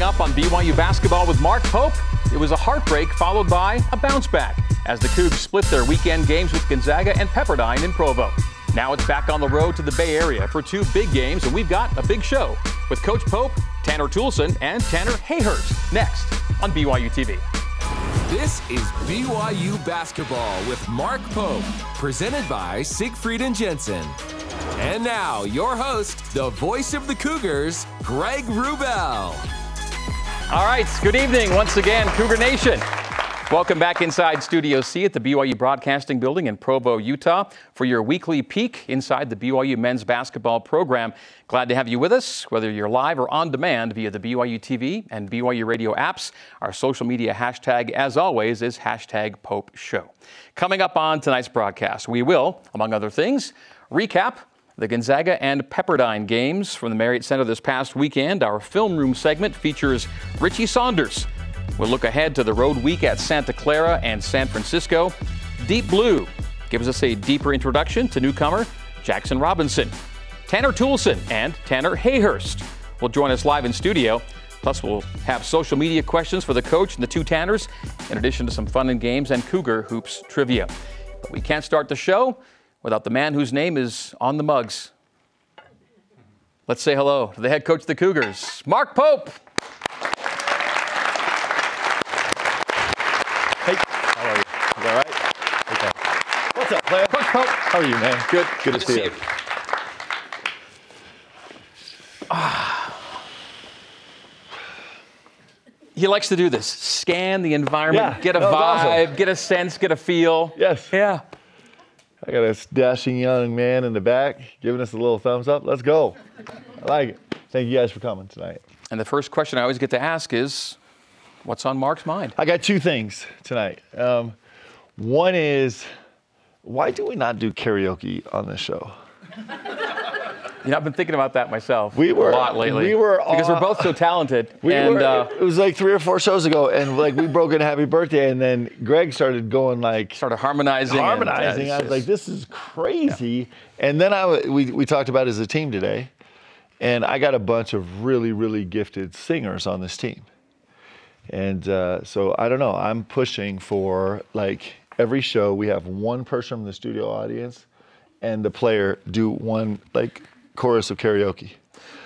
Coming up on BYU basketball with Mark Pope, it was a heartbreak followed by a bounce back as the Cougs split their weekend games with Gonzaga and Pepperdine in Provo. Now it's back on the road to the Bay Area for two big games, and we've got a big show with Coach Pope, Tanner Toolson, and Tanner Hayhurst next on BYU TV. This is BYU Basketball with Mark Pope, presented by Siegfried and Jensen. And now, your host, the voice of the Cougars, Greg Wrubell. All right, good evening once again, Cougar Nation. Welcome back inside Studio C at the BYU Broadcasting Building in Provo, Utah, for your weekly peek inside the BYU men's basketball program. Glad to have you with us, whether you're live or on demand via the BYU TV and BYU radio apps. Our social media hashtag, as always, is hashtag Pope Show. Coming up on tonight's broadcast, we will, among other things, recap the Gonzaga and Pepperdine games from the Marriott Center this past weekend. Our film room segment features Richie Saunders We'll look ahead to the road week at Santa Clara and San Francisco. Deep Blue gives us a deeper introduction to newcomer Jackson Robinson. Tanner Toolson and Tanner Hayhurst will join us live in studio. Plus, we'll have social media questions for the coach and the two Tanners, in addition to some fun and games and Cougar Hoops trivia. But we can't start the show without the man whose name is on the mugs. Let's say hello to the head coach of the Cougars, Mark Pope. Hey, how are you? That alright? What's up, player? Coach Pope. How are you, man? Good. Good, Good to, see, see you. you. Ah. he likes to do this scan the environment, yeah, get a vibe, awesome. get a sense, get a feel. Yes. Yeah. I got a dashing young man in the back giving us a little thumbs up. Let's go. I like it. Thank you guys for coming tonight. And the first question I always get to ask is what's on Mark's mind? I got two things tonight. Um, one is why do we not do karaoke on this show? You know, I've been thinking about that myself we were, a lot lately. We were because we're both so talented. We and, were, uh, it was like three or four shows ago, and like we broke in Happy Birthday, and then Greg started going like started harmonizing. Harmonizing. And, uh, I was just, like, this is crazy. Yeah. And then I we we talked about it as a team today, and I got a bunch of really really gifted singers on this team, and uh, so I don't know. I'm pushing for like every show we have one person from the studio audience and the player do one like chorus of karaoke.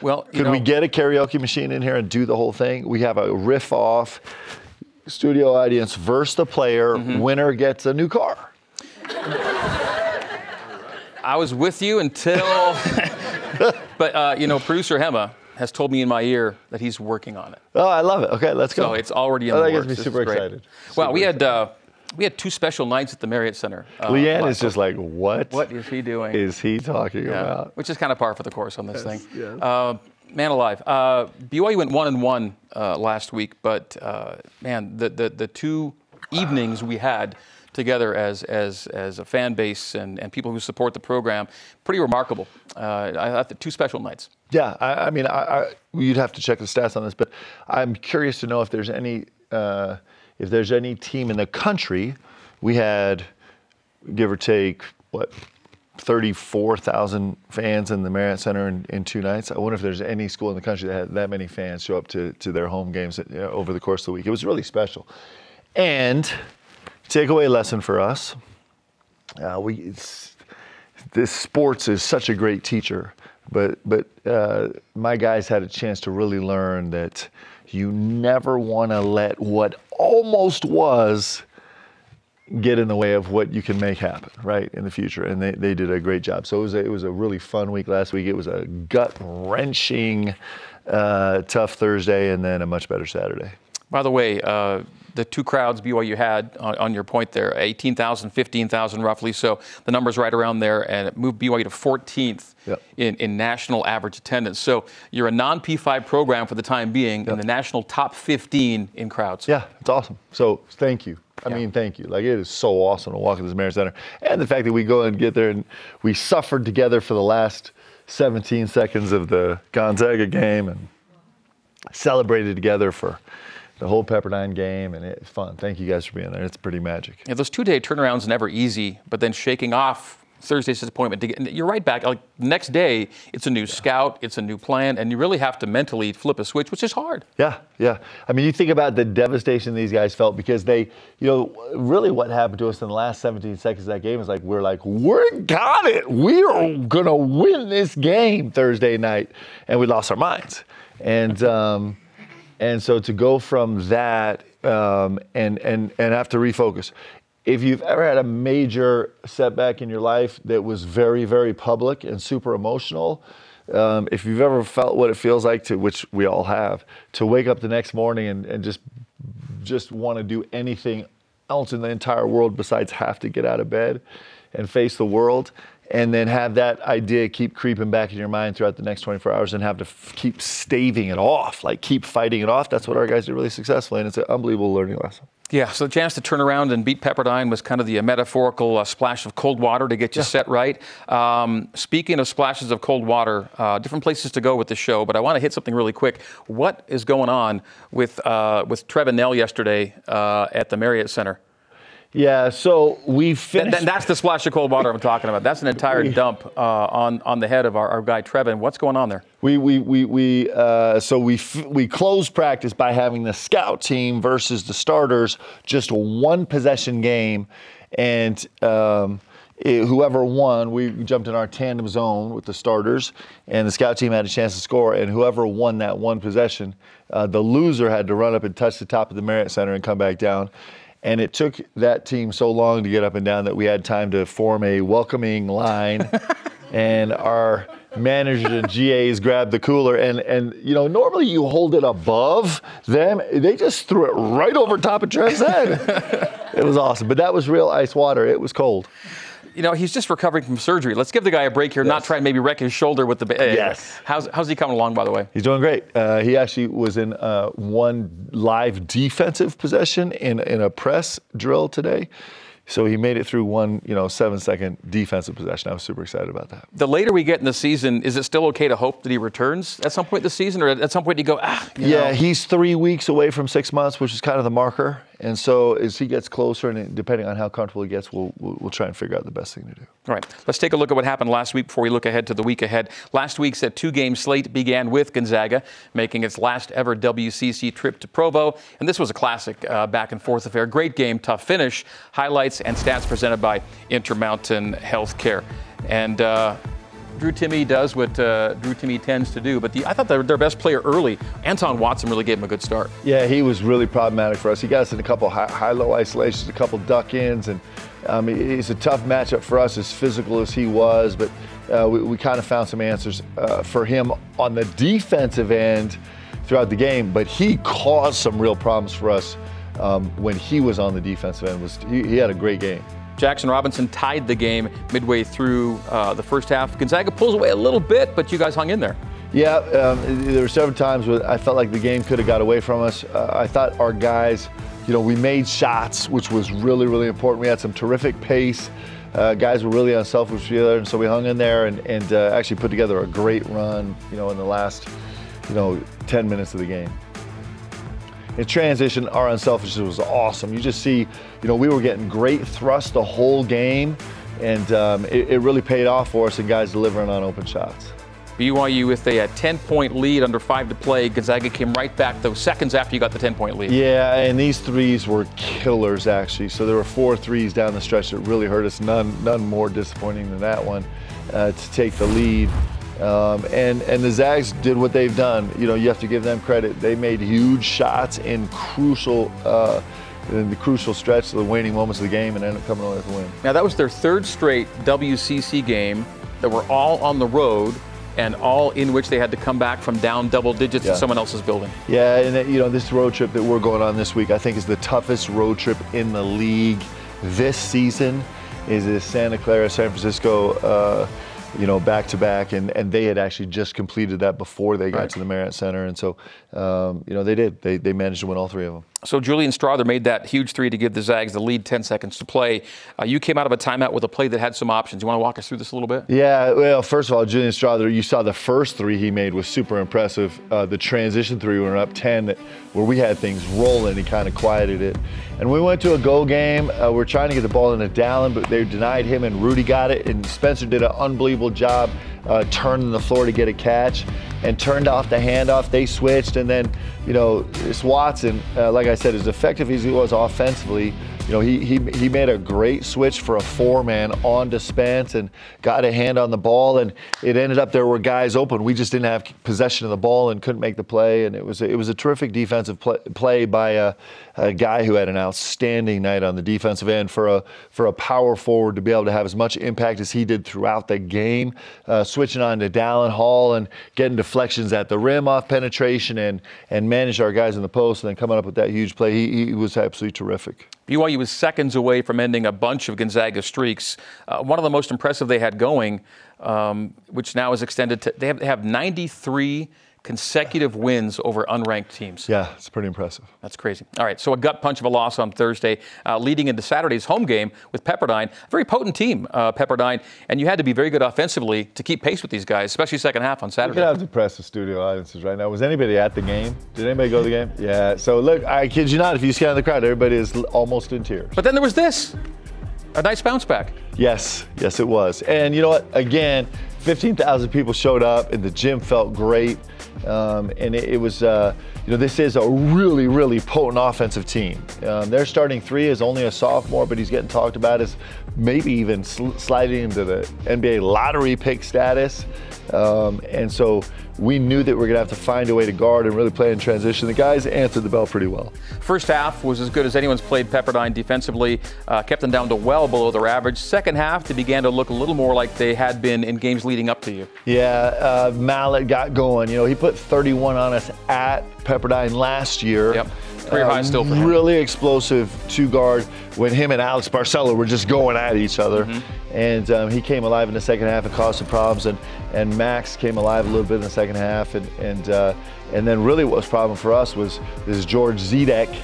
Well, could know, we get a karaoke machine in here and do the whole thing? We have a riff off, studio audience verse the player, mm-hmm. winner gets a new car. I was with you until, but uh, you know, producer Hema has told me in my ear that he's working on it. Oh, I love it. Okay, let's go. So it's already in oh, the that works. gets me super excited. Well, super we had. Uh, we had two special nights at the Marriott Center. Uh, Leanne is just like, what? What is he doing? Is he talking yeah. about? Which is kind of par for the course on this yes, thing. Yes. Uh, man alive. Uh, BYU went one and one uh, last week, but uh, man, the, the the two evenings we had together as as as a fan base and, and people who support the program, pretty remarkable. Uh, I thought two special nights. Yeah, I, I mean, I, I, you'd have to check the stats on this, but I'm curious to know if there's any uh, if there's any team in the country, we had, give or take, what, 34,000 fans in the Marriott Center in, in, two nights. I wonder if there's any school in the country that had that many fans show up to, to their home games you know, over the course of the week. It was really special. And takeaway lesson for us, uh, we, this sports is such a great teacher, but, but uh, my guys had a chance to really learn that you never want to let what almost was get in the way of what you can make happen, right, in the future. And they, they did a great job. So it was a, it was a really fun week last week. It was a gut wrenching, uh, tough Thursday, and then a much better Saturday. By the way, uh, the two crowds BYU had on, on your point there, 18,000, 15,000 roughly. So the number's right around there, and it moved BYU to 14th yep. in, in national average attendance. So you're a non P5 program for the time being yep. in the national top 15 in crowds. Yeah, it's awesome. So thank you. I yeah. mean, thank you. Like, it is so awesome to walk into this Marriott Center. And the fact that we go and get there and we suffered together for the last 17 seconds of the Gonzaga game and celebrated together for the whole Pepperdine game, and it's fun. Thank you guys for being there. It's pretty magic. Yeah, those two-day turnarounds never easy, but then shaking off Thursday's disappointment. To get, you're right back. Like next day, it's a new scout, it's a new plan, and you really have to mentally flip a switch, which is hard. Yeah, yeah. I mean, you think about the devastation these guys felt because they, you know, really what happened to us in the last 17 seconds of that game is like we're like we're got it. We are gonna win this game Thursday night, and we lost our minds. And um, and so to go from that um, and and and have to refocus. If you've ever had a major setback in your life that was very very public and super emotional, um, if you've ever felt what it feels like to, which we all have, to wake up the next morning and, and just just want to do anything else in the entire world besides have to get out of bed and face the world and then have that idea keep creeping back in your mind throughout the next 24 hours and have to f- keep staving it off, like keep fighting it off. That's what our guys did really successfully, and it's an unbelievable learning lesson. Yeah, so the chance to turn around and beat Pepperdine was kind of the metaphorical uh, splash of cold water to get you yeah. set right. Um, speaking of splashes of cold water, uh, different places to go with the show, but I want to hit something really quick. What is going on with uh, with Trevin Knell yesterday uh, at the Marriott Center? Yeah, so we finished. Th- that's the splash of cold water I'm talking about. That's an entire dump uh, on on the head of our, our, guy Trevin. What's going on there? We we we, we uh, so we f- we closed practice by having the scout team versus the starters, just a one possession game, and. Um, it, whoever won, we jumped in our tandem zone with the starters, and the scout team had a chance to score. And whoever won that one possession, uh, the loser had to run up and touch the top of the Marriott Center and come back down. And it took that team so long to get up and down that we had time to form a welcoming line. and our managers and GAs grabbed the cooler. And, and, you know, normally you hold it above them. They just threw it right over top of Trent's head. it was awesome. But that was real ice water. It was cold you know, he's just recovering from surgery. Let's give the guy a break here, yes. not try and maybe wreck his shoulder with the. yes. How's, how's he coming along, by the way? He's doing great. Uh, he actually was in uh, one live defensive possession in, in a press drill today. So he made it through one, you know, seven second defensive possession. I was super excited about that. The later we get in the season, is it still okay to hope that he returns at some point this season, or at some point you go, ah? You yeah, know? he's three weeks away from six months, which is kind of the marker. And so as he gets closer, and depending on how comfortable he gets, we'll, we'll, we'll, try and figure out the best thing to do. All right, let's take a look at what happened last week before we look ahead to the week ahead. Last week's two-game slate began with Gonzaga making its last ever WCC trip to Provo, and this was a classic uh, back and forth affair. Great game, tough finish. Highlights and stats presented by Intermountain Healthcare. And uh, Drew Timme does what uh, Drew Timme tends to do. But the, I thought their, their best player early, Anton Watson, really gave him a good start. Yeah, he was really problematic for us. He got us in a couple high, low isolations, a couple duck ins, and um, a tough matchup for us, as physical as he was. But uh, we, we kind of found some answers uh, for him on the defensive end throughout the game. But he caused some real problems for us um, when he was on the defensive end. Was he, he had a great game. Jackson Robinson tied the game midway through uh, the first half. Gonzaga pulls away a little bit, but you guys hung in there. Yeah, um, there were several times where I felt like the game could have got away from us. Uh, I thought our guys, you know, we made shots, which was really, really important. We had some terrific pace. Uh, guys were really unselfish other, and so we hung in there and, and uh, actually put together a great run, you know, in the last, you know, 10 minutes of the game in transition, our unselfishness was awesome. You just see, you know, we were getting great thrust the whole game, and um, it, it, really paid off for us and guys delivering on open shots. BYU with a 10 point lead under five to play. Gonzaga came right back those seconds after you got the 10 point lead. Yeah, and these threes were killers actually. So there were four threes down the stretch that really hurt us. None, none more disappointing than that one uh, to take the lead. Um, and and the Zags did what they've done. You know, you have to give them credit. They made huge shots in crucial. Uh, in the crucial stretch, of the waning moments of the game, and ended up coming away with a win. Now that was their third straight WCC game that were all on the road, and all in which they had to come back from down double digits yeah. in someone else's building. Yeah, and you know this road trip that we're going on this week, I think is the toughest road trip in the league this season. Is this Santa Clara, San Francisco? Uh, you know, back to back, and and they had actually just completed that before they got Right. to the Marriott Center, and so um, you know they did. They they managed to win all three of them. So Julian Strawther made that huge three to give the Zags the lead 10 seconds to play. Uh, you came out of a timeout with a play that had some options. You want to walk us through this a little bit? Yeah, well, first of all, Julian Strawther, you saw the first three he made was super impressive. Uh, the transition three, we were up 10, where we had things rolling, he kind of quieted it. And we went to a goal game. Uh, we're trying to get the ball into Dallin, but they denied him, and Rudi got it. And Spencer did an unbelievable job uh, turning the floor to get a catch and turned off the handoff. They switched, and then, you know, this Watson, uh, like I said, as effective as he was offensively, know, he, he, he made a great switch for a four man on to Spence and got a hand on the ball. And it ended up there were guys open. We just didn't have possession of the ball and couldn't make the play. And it was, a- it was a terrific defensive play, play by a, a guy who had an outstanding night on the defensive end for a, for a power forward to be able to have as much impact as he did throughout the game, uh, switching on to Dallin Hall and getting deflections at the rim off penetration and, and managed our guys in the post and then coming up with that huge play. He, he was absolutely terrific. BYU was seconds away from ending a bunch of Gonzaga streaks. Uh, one of the most impressive they had going, um, which now is extended to, they have, they have 93 consecutive wins over unranked teams. Yeah, it's pretty impressive. That's crazy. All right, so a gut punch of a loss on Thursday, uh, leading into Saturday's home game with Pepperdine. A very potent team, uh, Pepperdine, and you had to be very good offensively to keep pace with these guys, especially second half on Saturday. could have depressive studio audiences right now. Was anybody at the game? Did anybody go to the game? Yeah. So look, I kid you not. If you scan the crowd, everybody is almost in tears. But then there was this, a nice bounce back. Yes, yes, it was. And you know what? Again, 15,000 people showed up, and the gym felt great. Um, and it, it was, uh, you know, this is a really, really potent offensive team. Um, their starting three is only a sophomore, but he's getting talked about as maybe even sl- sliding into the NBA lottery pick status. Um, and so we knew that we are going to have to find a way to guard and really play in transition. The guys answered the bell pretty well. First half was as good as anyone's played Pepperdine defensively, uh, kept them down to well below their average. Second half, they began to look a little more like they had been in games leading up to you. Yeah, uh, Mallette got going. You know, he put 31 on us at Pepperdine last year. Yep. Career high still for him. Really explosive two guard when him and Alex Barcello were just going at each other. Mm-hmm. And um, he came alive in the second half and caused some problems. And, and Max came alive a little bit in the second half. And, and, uh, and then really what was problem for us was this George Zidek.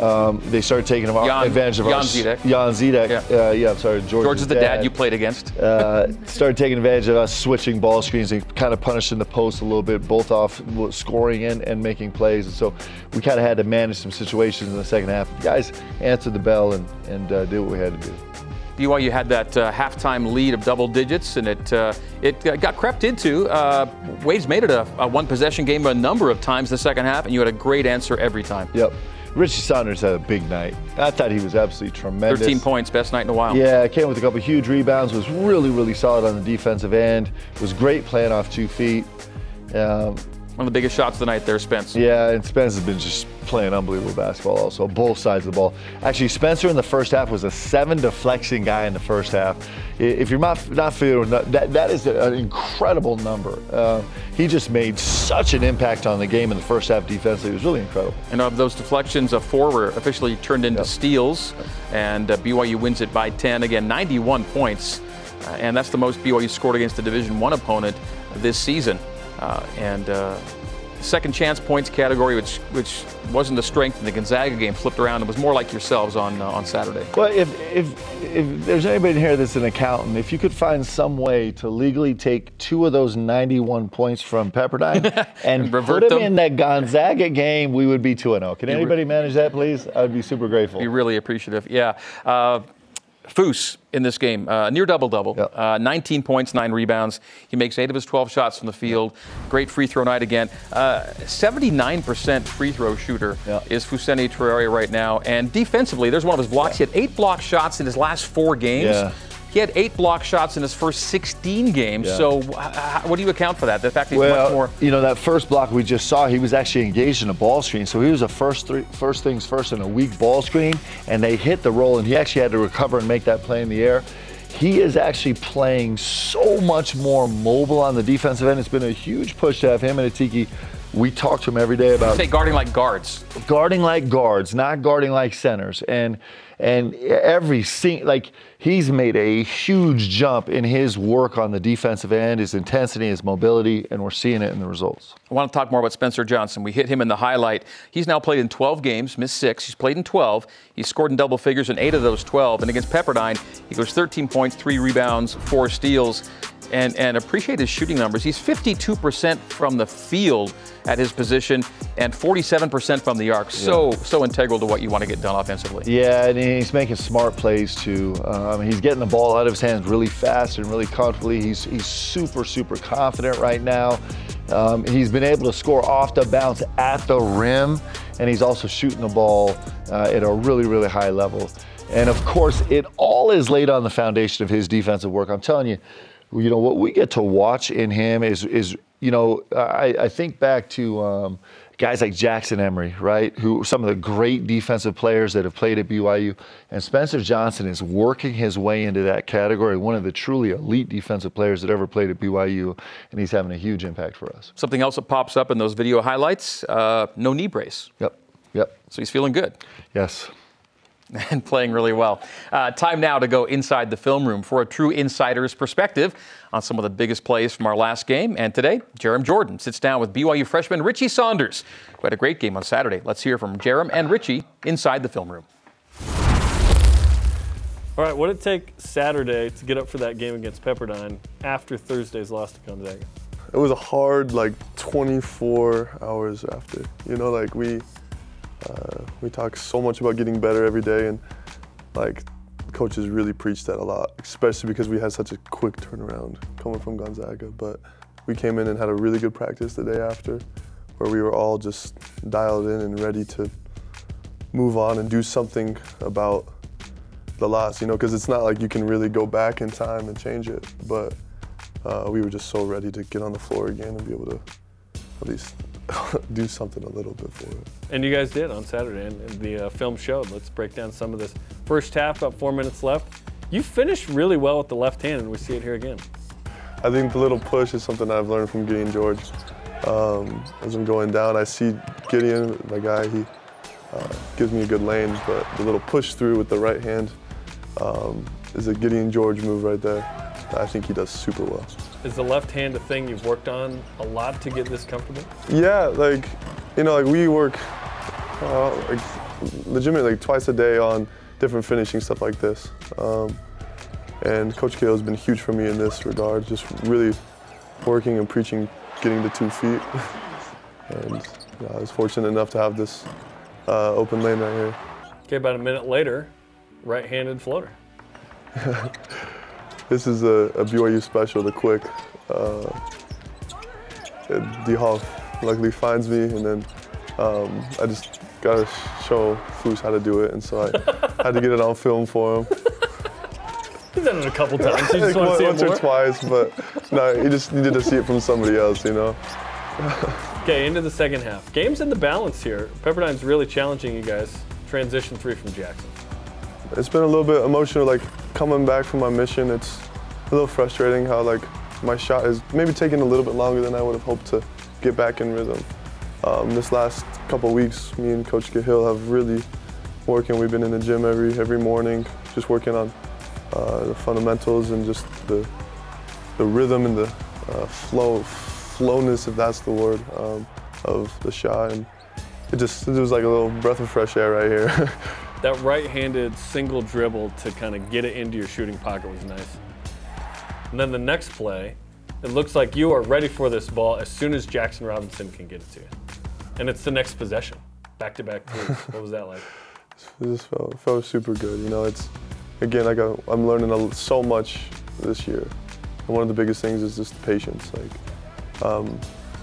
Um, they started taking Jan- advantage of us. Jan our Zidek. Jan Zidek. Yeah. Uh, yeah, I'm sorry, George. George is the dad you played against. uh, started taking advantage of us switching ball screens and kind of punishing the post a little bit, both off scoring and, and making plays. And so we kind of had to manage some situations in the second half. The guys answered the bell and, and uh, did what we had to do. BYU had that uh, halftime lead of double digits, and it uh, it uh, got crept into. Uh, Wade's made it a, a one possession game a number of times the second half, and you had a great answer every time. Yep. Richie Saunders had a big night. I thought he was absolutely tremendous. 13 points, best night in a while. Yeah, came with a couple huge rebounds. Was really, really solid on the defensive end. Was great playing off two feet. Um, One of the biggest shots of the night there, Spence. Yeah, and Spence has been just playing unbelievable basketball also, both sides of the ball. Actually, Spencer in the first half was a seven deflection guy in the first half. If you're not, not familiar with that, that, is an incredible number. Uh, he just made such an impact on the game in the first half defensively. It was really incredible. And of those deflections, uh, four were officially turned into Yep. steals, and uh, BYU wins it by 10. Again, 91 points, uh, and that's the most BYU scored against a Division One opponent this season. Uh, and uh, second chance points category, which which wasn't a strength in the Gonzaga game, flipped around and was more like yourselves on uh, on Saturday. Well, if, if, if there's anybody in here that's an accountant, if you could find some way to legally take two of those 91 points from Pepperdine and, And revert put them, them? in that Gonzaga game, we would be 2 0. Can anybody manage that, please? I would be super grateful. Be really appreciative. Yeah. Uh, Foose in this game, uh, near double double, Yep. uh, 19 points, nine rebounds. He makes eight of his 12 shots from the field. Great free throw night again. Uh, 79% free throw shooter Yeah. is Fousseyni Traore right now. And defensively, there's one of his blocks. He had eight block shots in his last four games. Yeah. He had eight block shots in his first 16 games. Yeah. So, wh- what do you account for that? The fact that he's Well, much more. Well, you know that first block we just saw, he was actually engaged in a ball screen. So he was a first three, first things first in a weak ball screen, and they hit the roll, and he actually had to recover and make that play in the air. He is actually playing so much more mobile on the defensive end. It's been a huge push to have him and Atiki we talk to him every day about Say guarding like guards. guarding like guards, not guarding like centers. And and every scene, like he's made a huge jump in his work on the defensive end, his intensity, his mobility, and we're seeing it in the results. I want to talk more about Spencer Johnson. We hit him in the highlight. He's now played in 12 games, missed six. He's played in 12. He's scored in double figures in eight of those 12. And against Pepperdine, he goes 13 points, three rebounds, four steals and, and appreciate his shooting numbers. He's 52% from the field at his position and 47% from the arc. So, so integral to what you want to get done offensively. Yeah, and he's making smart plays too. Um, he's getting the ball out of his hands really fast and really comfortably. He's, he's super, super confident right now. Um, he's been able to score off the bounce at the rim, and he's also shooting the ball uh, at a really, really high level. And of course, it all is laid on the foundation of his defensive work. I'm telling you, you know what we get to watch in him is is you know I, I think back to um, guys like Jackson Emery, right? Who some of the great defensive players that have played at BYU, and Spencer Johnson is working his way into that category. One of the truly elite defensive players that ever played at BYU, and he's having a huge impact for us. Something else that pops up in those video highlights: uh, no knee brace. Yep. Yep. So he's feeling good. Yes. and playing really well. Uh, time now to go inside the film room for a true insider's perspective on some of the biggest plays from our last game. And today, Jarom Jordan sits down with BYU freshman Richie Saunders, who had a great game on Saturday. Let's hear from Jarom and Richie inside the film room. All right, what did it take Saturday to get up for that game against Pepperdine after Thursday's loss to Gonzaga? It was a hard like 24 hours after. You know, like we uh, we talk so much about getting better every day, and like coaches really preach that a lot, especially because we had such a quick turnaround coming from Gonzaga. But we came in and had a really good practice the day after, where we were all just dialed in and ready to move on and do something about the loss. You know, because it's not like you can really go back in time and change it, but. Uh, we were just so ready to get on the floor again and be able to at least do something a little bit for it. And you guys did on Saturday, and the uh, film showed. Let's break down some of this. First half, about four minutes left. You finished really well with the left hand, and we see it here again. I think the little push is something I've learned from Gideon George. Um, as I'm going down, I see Gideon, my guy, he uh, gives me a good lane, but the little push through with the right hand um, is a Gideon George move right there. I think he does super well. Is the left hand a thing you've worked on a lot to get this comfortable? Yeah, like, you know, like we work uh, like legitimately like twice a day on different finishing stuff like this. Um, and Coach Cahill has been huge for me in this regard, just really working and preaching getting to two feet. and yeah, I was fortunate enough to have this uh, open lane right here. Okay, about a minute later, right-handed floater. This is a, a BYU special, the quick. Uh, D Hall luckily finds me, and then um, I just gotta show Foose how to do it, and so I had to get it on film for him. He's done it a couple times. You just want to see it once or twice, but no, he just needed to see it from somebody else, you know. Okay, into the second half. Game's in the balance here. Pepperdine's really challenging you guys. Transition three from Jackson. It's been a little bit emotional, like coming back from my mission. It's a little frustrating how like my shot is maybe taking a little bit longer than I would have hoped to get back in rhythm. Um, this last couple weeks, me and Coach Cahill have really working. We've been in the gym every every morning, just working on uh, the fundamentals and just the the rhythm and the uh, flow flowness, if that's the word, um, of the shot. And it just it was like a little breath of fresh air right here. That right-handed single dribble to kind of get it into your shooting pocket was nice. And then the next play, it looks like you are ready for this ball as soon as Jackson Robinson can get it to you. And it's the next possession. Back-to-back threes. what was that like? It just felt, felt super good. You know, it's again like I, I'm learning a, so much this year, and one of the biggest things is just patience. Like um,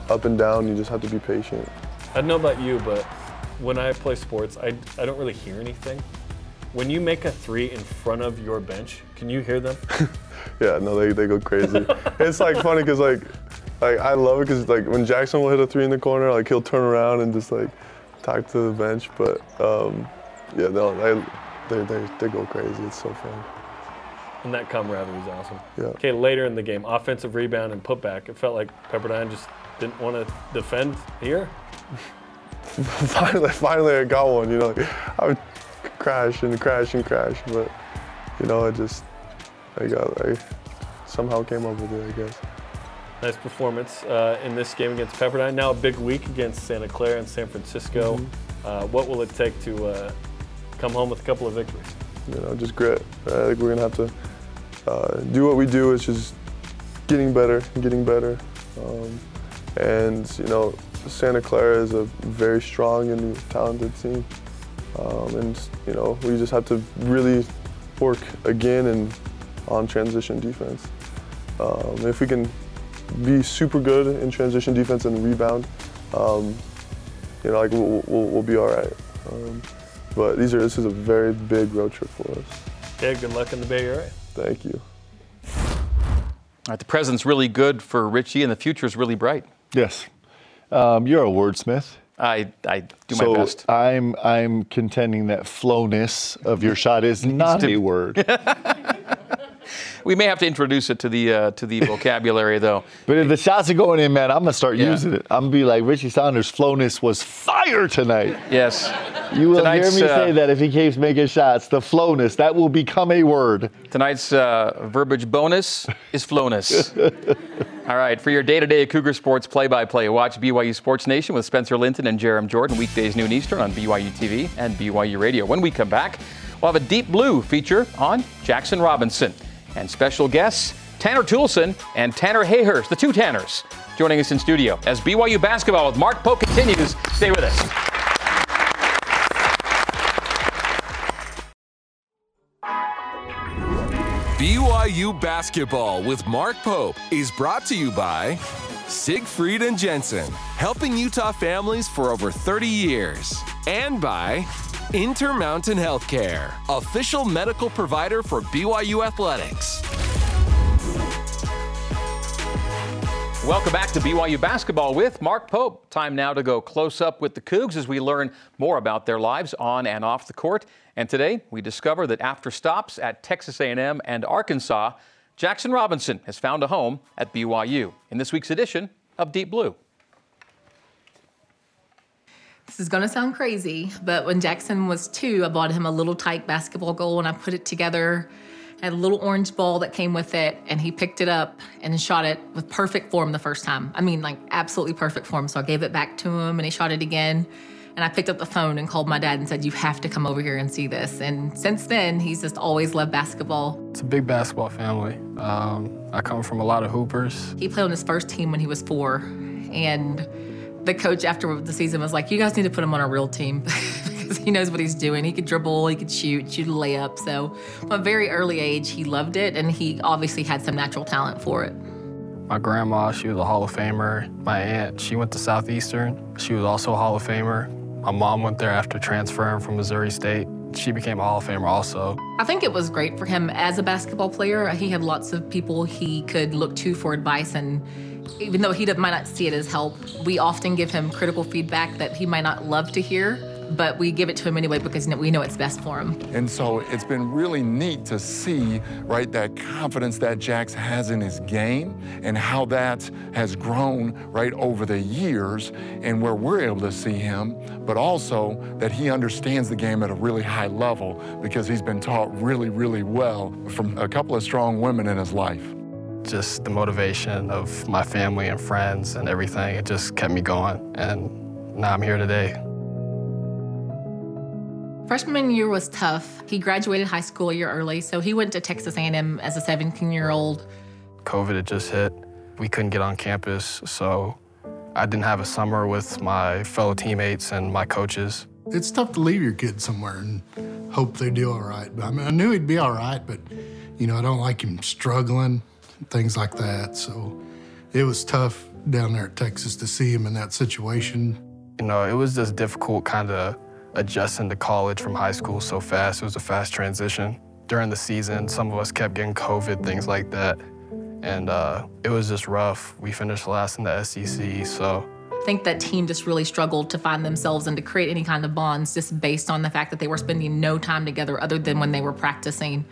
up and down, you just have to be patient. I don't know about you, but when I play sports, I, I don't really hear anything. When you make a three in front of your bench, can you hear them? Yeah, no, they, they go crazy. it's like funny because like like I love it because like when Jackson will hit a three in the corner, like he'll turn around and just like talk to the bench. But um, yeah, no, they, they they they go crazy. It's so fun. And that camaraderie is awesome. Yeah. Okay, later in the game, offensive rebound and putback. It felt like Pepperdine just didn't want to defend here? finally, finally, I got one. You know, I would crash and crash and crash, but you know, I just, I got, I somehow came up with it, I guess. Nice performance uh, in this game against Pepperdine. Now a big week against Santa Clara and San Francisco. Mm-hmm. Uh, what will it take to uh, come home with a couple of victories? You know, just grit. I think we're gonna have to uh, do what we do. It's just getting better, and getting better, um, and you know, Santa Clara is a very strong and talented team, um, and you know, we just have to really work again and on transition defense. Um, if we can be super good in transition defense and rebound, um, you know, like we'll, we'll, we'll be all right. Um, but these are this is a very big road trip for us. Yeah, good luck in the Bay Area. Thank you. All right, the present's really good for Richie, and the future's really bright. Yes. Um, you're a wordsmith. I, I do so my best. I'm I'm contending that flowness of your shot is not to- a word. We may have to introduce it to the uh, to the vocabulary, though. But if the shots are going in, man, I'm gonna start Yeah. using it. I'm gonna be like Richie Saunders' flowness was fire tonight. Yes. You will hear Tonight's, me uh, say that if he keeps making shots. The flowness that will become a word. Tonight's uh, verbiage bonus is flowness. All right, for your day-to-day Cougar sports play-by-play, watch BYU Sports Nation with Spencer Linton and Jarom Jordan weekdays noon Eastern on BYU TV and BYU Radio. When we come back, we'll have a Deep Blue feature on Jackson Robinson and special guests Tanner Toolson and Tanner Hayhurst, the two Tanners, joining us in studio as BYU basketball with Mark Pope continues. Stay with us. BYU basketball with Mark Pope is brought to you by Siegfried and Jensen, helping Utah families for over 30 years, and by Intermountain Healthcare, official medical provider for BYU athletics. Welcome back to BYU basketball with Mark Pope. Time now to go close up with the Cougs as we learn more about their lives on and off the court. And today we discover that after stops at Texas A&M and Arkansas, Jackson Robinson has found a home at BYU. In this week's edition of Deep Blue. This is gonna sound crazy, but when Jackson was two, I bought him a little tight basketball goal and I put it together. I Had a little orange ball that came with it, and he picked it up and shot it with perfect form the first time. I mean, like absolutely perfect form. So I gave it back to him and he shot it again. And I picked up the phone and called my dad and said, You have to come over here and see this. And since then, he's just always loved basketball. It's a big basketball family. Um, I come from a lot of hoopers. He played on his first team when he was four, and the coach after the season was like, "You guys need to put him on a real team because he knows what he's doing. He could dribble, he could shoot, shoot a layup." So, from a very early age, he loved it, and he obviously had some natural talent for it. My grandma, she was a Hall of Famer. My aunt, she went to Southeastern. She was also a Hall of Famer. My mom went there after transferring from Missouri State. She became a Hall of Famer also. I think it was great for him as a basketball player. He had lots of people he could look to for advice, and even though he might not see it as help, we often give him critical feedback that he might not love to hear, but we give it to him anyway because we know it's best for him. And so it's been really neat to see, right, that confidence that Jax has in his game and how that has grown, right, over the years and where we're able to see him, but also that he understands the game at a really high level because he's been taught really, really well from a couple of strong women in his life. Just the motivation of my family and friends and everything, it just kept me going. And now I'm here today. Freshman year was tough. He graduated high school a year early, so he went to Texas A&M as a 17-year-old. COVID had just hit. We couldn't get on campus, so I didn't have a summer with my fellow teammates and my coaches. It's tough to leave your kid somewhere and hope they do all right. But I mean, I knew he'd be all right, but you know, I don't like him struggling, things like that. So it was tough down there at Texas to see him in that situation. You know, it was just difficult kind of adjusting to college from high school so fast. It was a fast transition. During the season, some of us kept getting COVID, things like that. And uh, it was just rough. We finished last in the SEC, so think that team just really struggled to find themselves and to create any kind of bonds just based on the fact that they were spending no time together other than when they were practicing.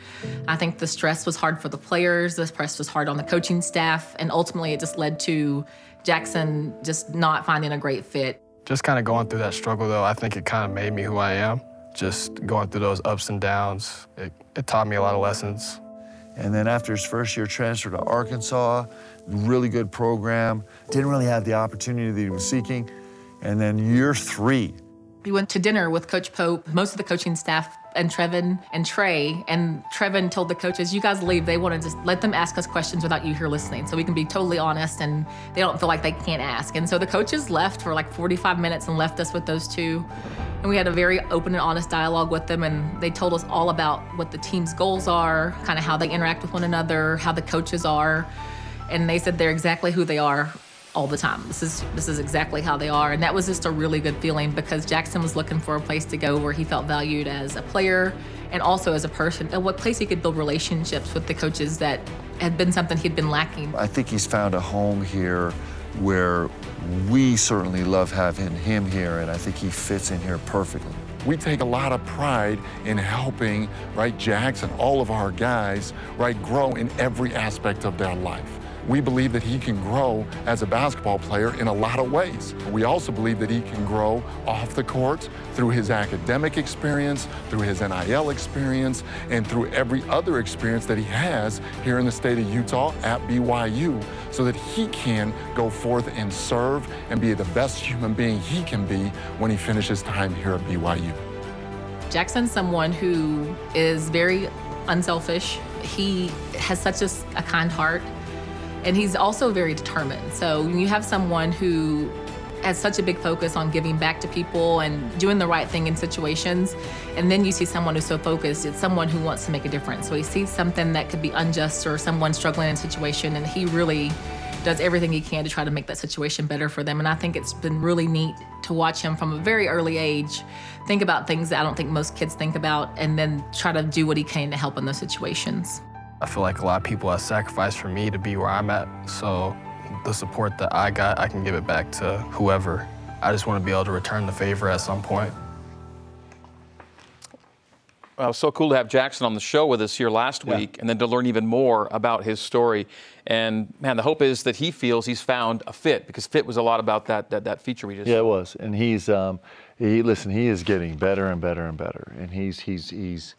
I think the stress was hard for the players, the stress was hard on the coaching staff, and ultimately it just led to Jackson just not finding a great fit. Just kind of going through that struggle, though, I think it kind of made me who I am. Just going through those ups and downs, it, it taught me a lot of lessons. And then after his first year transfer to Arkansas, really good program, didn't really have the opportunity that he was seeking. And then year three, We went to dinner with Coach Pope, most of the coaching staff, and Trevin and Trey. And Trevin told the coaches, "You guys leave. They want to just let them ask us questions without you here listening, so we can be totally honest and they don't feel like they can't ask." And so the coaches left for like 45 minutes and left us with those two. And we had a very open and honest dialogue with them, and they told us all about what the team's goals are, kind of how they interact with one another, how the coaches are, and they said they're exactly who they are all the time. This is this is exactly how they are, and that was just a really good feeling because Jackson was looking for a place to go where he felt valued as a player and also as a person, and what place he could build relationships with the coaches that had been something he'd been lacking. I think he's found a home here where we certainly love having him here, and I think he fits in here perfectly. We take a lot of pride in helping, right, Jackson, all of our guys, right, grow in every aspect of their life. We believe that he can grow as a basketball player in a lot of ways. We also believe that he can grow off the court through his academic experience, through his NIL experience, and through every other experience that he has here in the state of Utah at BYU so that he can go forth and serve and be the best human being he can be when he finishes time here at BYU. Jackson's someone who is very unselfish. He has such a, a kind heart, and he's also very determined. So when you have someone who has such a big focus on giving back to people and doing the right thing in situations, and then you see someone who's so focused, it's someone who wants to make a difference. So he sees something that could be unjust or someone struggling in a situation, and he really does everything he can to try to make that situation better for them. And I think it's been really neat to watch him from a very early age think about things that I don't think most kids think about and then try to do what he can to help in those situations. I feel like a lot of people have sacrificed for me to be where I'm at. So the support that I got, I can give it back to whoever. I just want to be able to return the favor at some point. Well, it was so cool to have Jackson on the show with us here last week and then to learn even more about his story. And man, the hope is that he feels he's found a fit because fit was a lot about that that, that feature we just Yeah, it was, and he's um, he listen. He is getting better and better and better, and he's he's he's,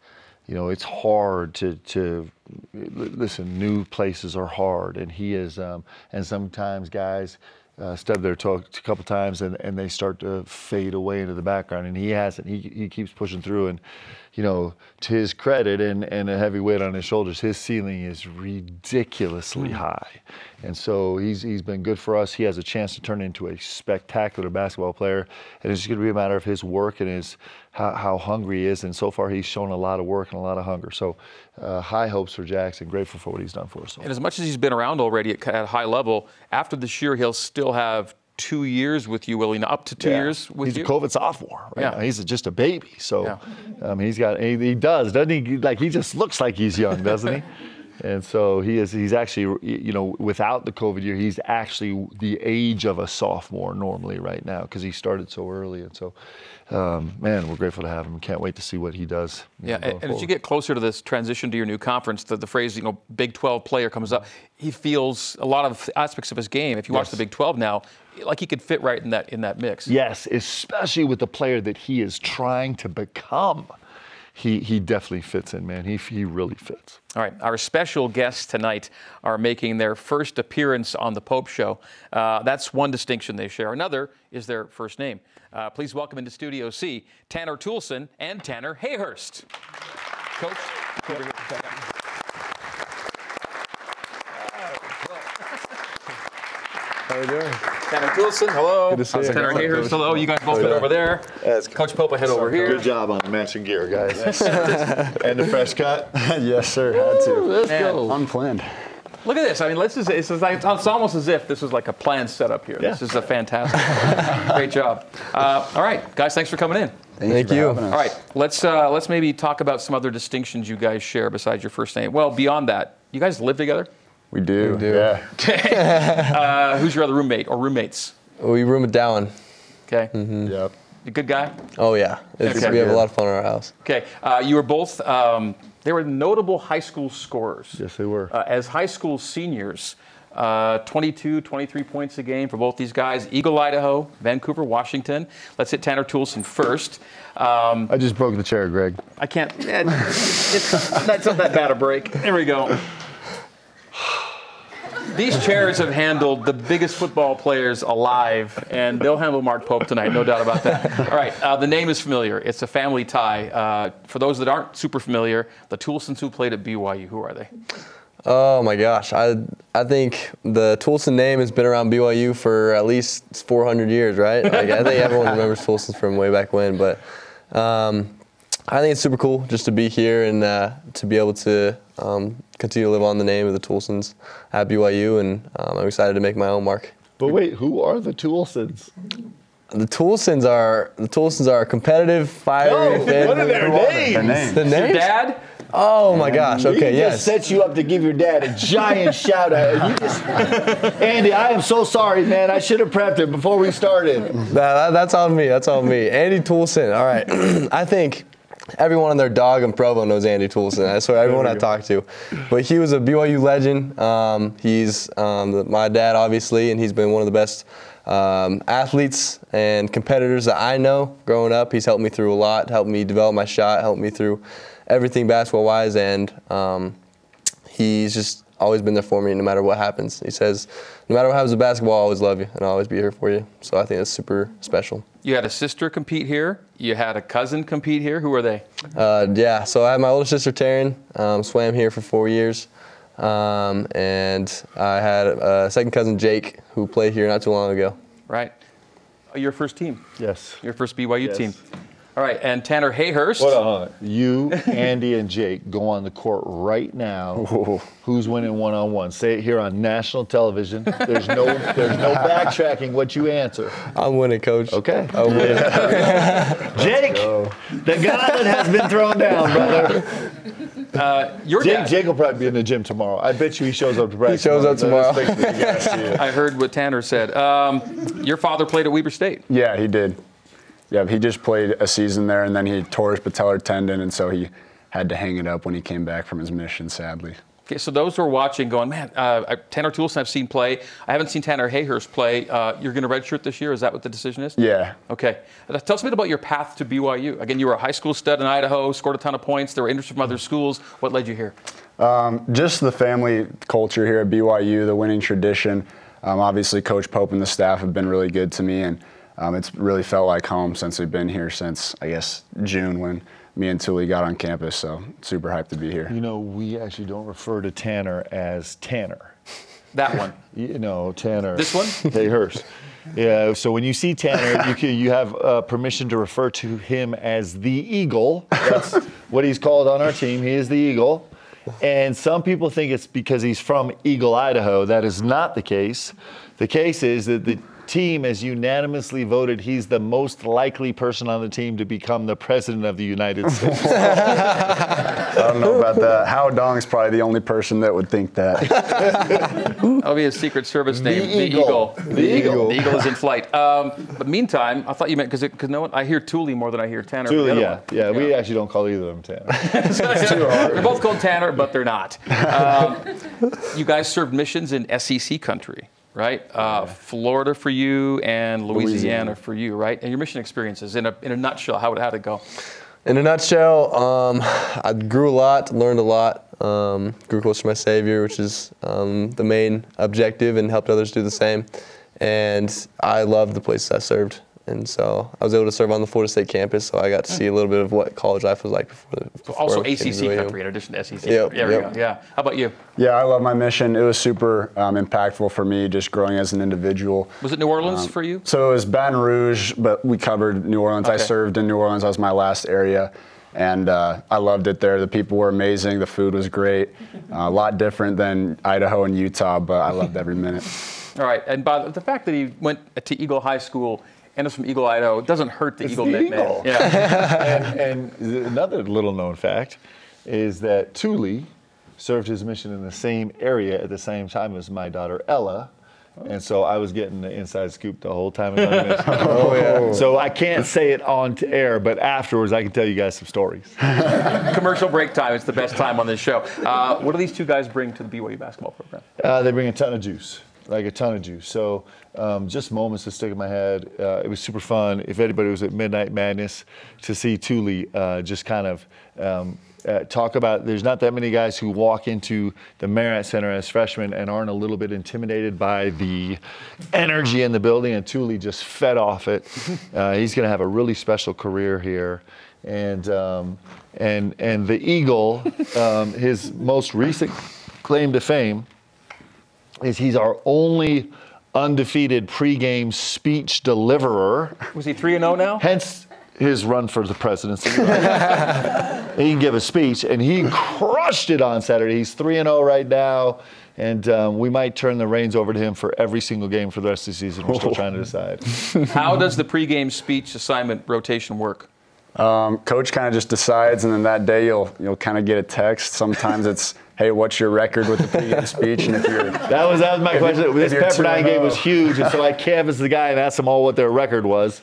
you know, it's hard to to listen. New places are hard, and he is, um, and sometimes guys. Uh, stub their toe a couple times and, and they start to fade away into the background and he hasn't he, he keeps pushing through and you know to his credit and, and a heavy weight on his shoulders his ceiling is ridiculously high. And so he's he's been good for us. He has a chance to turn into a spectacular basketball player. And it's just going to be a matter of his work and his how, how hungry he is. And so far he's shown a lot of work and a lot of hunger. So uh, high hopes for Jackson. Grateful for what he's done for us And as much as he's been around already at, at a high level, after this year he'll still have two years with you, Willie. Up to two Yeah. years with he's you. a COVID sophomore. Right Yeah. he's just a baby. So, Yeah. um, he's got he, he does, doesn't he? Like he just looks like he's young, doesn't he? And so he is. He's actually, you know, without the COVID year, he's actually the age of a sophomore normally right now because he started so early. And so, um, man, we're grateful to have him. Can't wait to see what he does. Yeah, and, and as you get closer to this transition to your new conference, the, the phrase, you know, Big 12 player comes up. He feels a lot of aspects of his game. If you watch the Big 12 now, like he could fit right in that in that mix. Yes, especially with the player that he is trying to become. He, he definitely fits in, man. He, he really fits. All right, our special guests tonight are making their first appearance on the Pope Show. Uh, that's one distinction they share. Another is their first name. Uh, please welcome into Studio C Tanner Toolson and Tanner Hayhurst. Coach, over here. How you doing? Tanner Toolson, hello. Good to see you. Tanner Hayhurst, hello. You guys both head over there. Coach Pope, head over here. Good job on the matching gear, guys. and the fresh cut. yes, sir. Had to. Let's go. Unplanned. Look at this. I mean, this is, it's, like, it's almost as if this was like a planned setup here. This is a fantastic. Great job. Uh, all right, guys, thanks for coming in. Thank you. All right, let's uh, let's maybe talk about some other distinctions you guys share besides your first name. Well, beyond that, you guys live together. We do. do Yeah. Uh, who's your other roommate or roommates? We room with Dallin. Okay, Yep. you good guy. Oh yeah, it's, Okay. we have a lot of fun in our house. Okay, uh, you were both. Um, they were notable high school scorers. Yes, they were. Uh, as high school seniors, Uh, 22, 23 points a game for both these guys. Eagle, Idaho, Vancouver, Washington. Let's hit Tanner Toolson first. Um, I just broke the chair, Greg. I can't. eh, it's, that's not that bad a break. There we go. These chairs have handled the biggest football players alive, and they'll handle Mark Pope tonight, no doubt about that. All right, uh, the name is familiar. It's a family tie. Uh, for those that aren't super familiar, the Toolsons who played at BYU, who are they? Oh my gosh, I I think the Toolson name has been around BYU for at least 400 years, right? Like, I think everyone remembers Toolson's from way back when, but um, I think it's super cool just to be here and uh, to be able to um, continue to live on the name of the Toolsons at BYU, and um, I'm excited to make my own mark. But wait, who are the Toolsons? The Toolsons are the Toolsons are competitive, fiery. No, fan- what are their names? The Your names? dad? Oh my gosh. Okay. he Yes. just set you up to give your dad a giant shout out. And you just, Andy, I am so sorry, man. I should have prepped it before we started. That- that- that's on me. That's on me. Andy Toolson. All right. I think everyone on their dog in Provo knows Andy Toolson. I swear, everyone I talked to. But he was a BYU legend. Um, he's um, my dad, obviously, and he's been one of the best um, athletes and competitors that I know growing up. He's helped me through a lot, helped me develop my shot, helped me through everything basketball wise, and um, he's just always been there for me no matter what happens. He says, no matter what happens with basketball, I'll always love you and I'll always be here for you. So I think that's super special. You had a sister compete here. You had a cousin compete here. Who are they? Uh, yeah, so I had my older sister Taryn, um, swam here for four years. Um, and I had a second cousin Jake who played here not too long ago. Right. Your first team. Yes. Your first BYU Yes. team. All right, and Tanner Hayhurst. Hold on, hold on. You, Andy, and Jake go on the court right now. Who's winning one on one? Say it here on national television. There's no there's no backtracking what you answer. I'm winning, coach. Okay. I'm winning. Jake, the guy that has been thrown down, brother. Uh, your Jake, dad. Jake will probably be in the gym tomorrow. I bet you he shows up to practice. He shows up tomorrow. tomorrow. Let's fix it. Yeah, I heard what Tanner said. Um, your father played at Weber State. Yeah, he did. Yeah, he just played a season there, and then he tore his patellar tendon, and so he had to hang it up when he came back from his mission, sadly. Okay, so those who are watching, going, man, uh, Tanner Toolson I've seen play. I haven't seen Tanner Hayhurst play. Uh, you're going to redshirt this year. Is that what the decision is? Yeah. Okay. Uh, Tell us a bit about your path to BYU. Again, you were a high school stud in Idaho, scored a ton of points. There were interest from other schools. What led you here? Um, just the family culture here at BYU, the winning tradition. Um, obviously, Coach Pope and the staff have been really good to me, and um, it's really felt like home since we've been here since, I guess, June when me and Tully got on campus. So, super hyped to be here. You know, we actually don't refer to Tanner as Tanner. That one. You know, Tanner. This one? Hey, Hurst. Yeah. So when you see Tanner, you can, you have uh, permission to refer to him as the Eagle. That's what he's called on our team. He is the Eagle. And some people think it's because he's from Eagle, Idaho. That is not the case. The case is that the team has unanimously voted he's the most likely person on the team to become the president of the United States. I don't know about that. Hao Dong's probably the only person that would think that. That'll be his Secret Service name. The, Eagle. The The Eagle. The Eagle is in flight. Um, but meantime, I thought you meant because because no one I hear Thule more than I hear Tanner. for the Truly, other yeah, yeah. We actually don't call either of them Tanner. They're both called Tanner, but they're not. Um, you guys served missions in SEC country, right? Uh, Florida for you and Louisiana, Louisiana. for you, right? And your mission experiences, in a, in a nutshell, how would how'd it go? In a nutshell, um, I grew a lot, learned a lot, um, grew close to my Savior, which is um, the main objective, and helped others do the same. And I loved the places I served. And so I was able to serve on the Florida State campus, so I got to see a little bit of what college life was like before. before Also I came to ACC country in addition to SEC. Yep, there we yep. go. Yeah. How about you? yeah, I love my mission. It was super um, impactful for me just growing as an individual. Was it New Orleans for you? So it was Baton Rouge, but we covered New Orleans. I served in New Orleans. That was my last area. And uh, I loved it there. The people were amazing. The food was great. Uh, a lot different than Idaho and Utah, but I loved every minute. All right. And by the, the fact that he went to Eagle High School and it's from Eagle, Idaho, doesn't hurt the It's Eagle the nickname. Eagle. Yeah. and, and another little known fact is that Thule served his mission in the same area at the same time as my daughter Ella. And so I was getting the inside scoop the whole time. oh, yeah. So I can't say it on to air, but afterwards I can tell you guys some stories. Commercial break time. It's the best time on this show. Uh, what do these two guys bring to the BYU basketball program? Uh, they bring a ton of juice, like a ton of juice. So um, just moments that stick in my head. Uh, it was super fun. If anybody was at Midnight Madness, to see Tuli uh, just kind of um, uh, talk about there's not that many guys who walk into the Marriott Center as freshmen and aren't a little bit intimidated by the energy in the building, and Tuli just fed off it. Uh, he's going to have a really special career here. And, um, and, and the Eagle, um, his most recent claim to fame is he's our only undefeated pregame speech deliverer. Was he 3 and 0 now? Hence his run for the presidency. he can give a speech, and he crushed it on Saturday. He's 3 and 0 right now, and um, we might turn the reins over to him for every single game for the rest of the season. We're still trying to decide. How does the pregame speech assignment rotation work? Um, coach kind of just decides, and then that day you'll you'll kind of get a text. Sometimes it's, "Hey, what's your record with the pregame speech?" And if you're that was that was my question. This Pepperdine game was huge, and so I canvassed the guy and asked him all what their record was.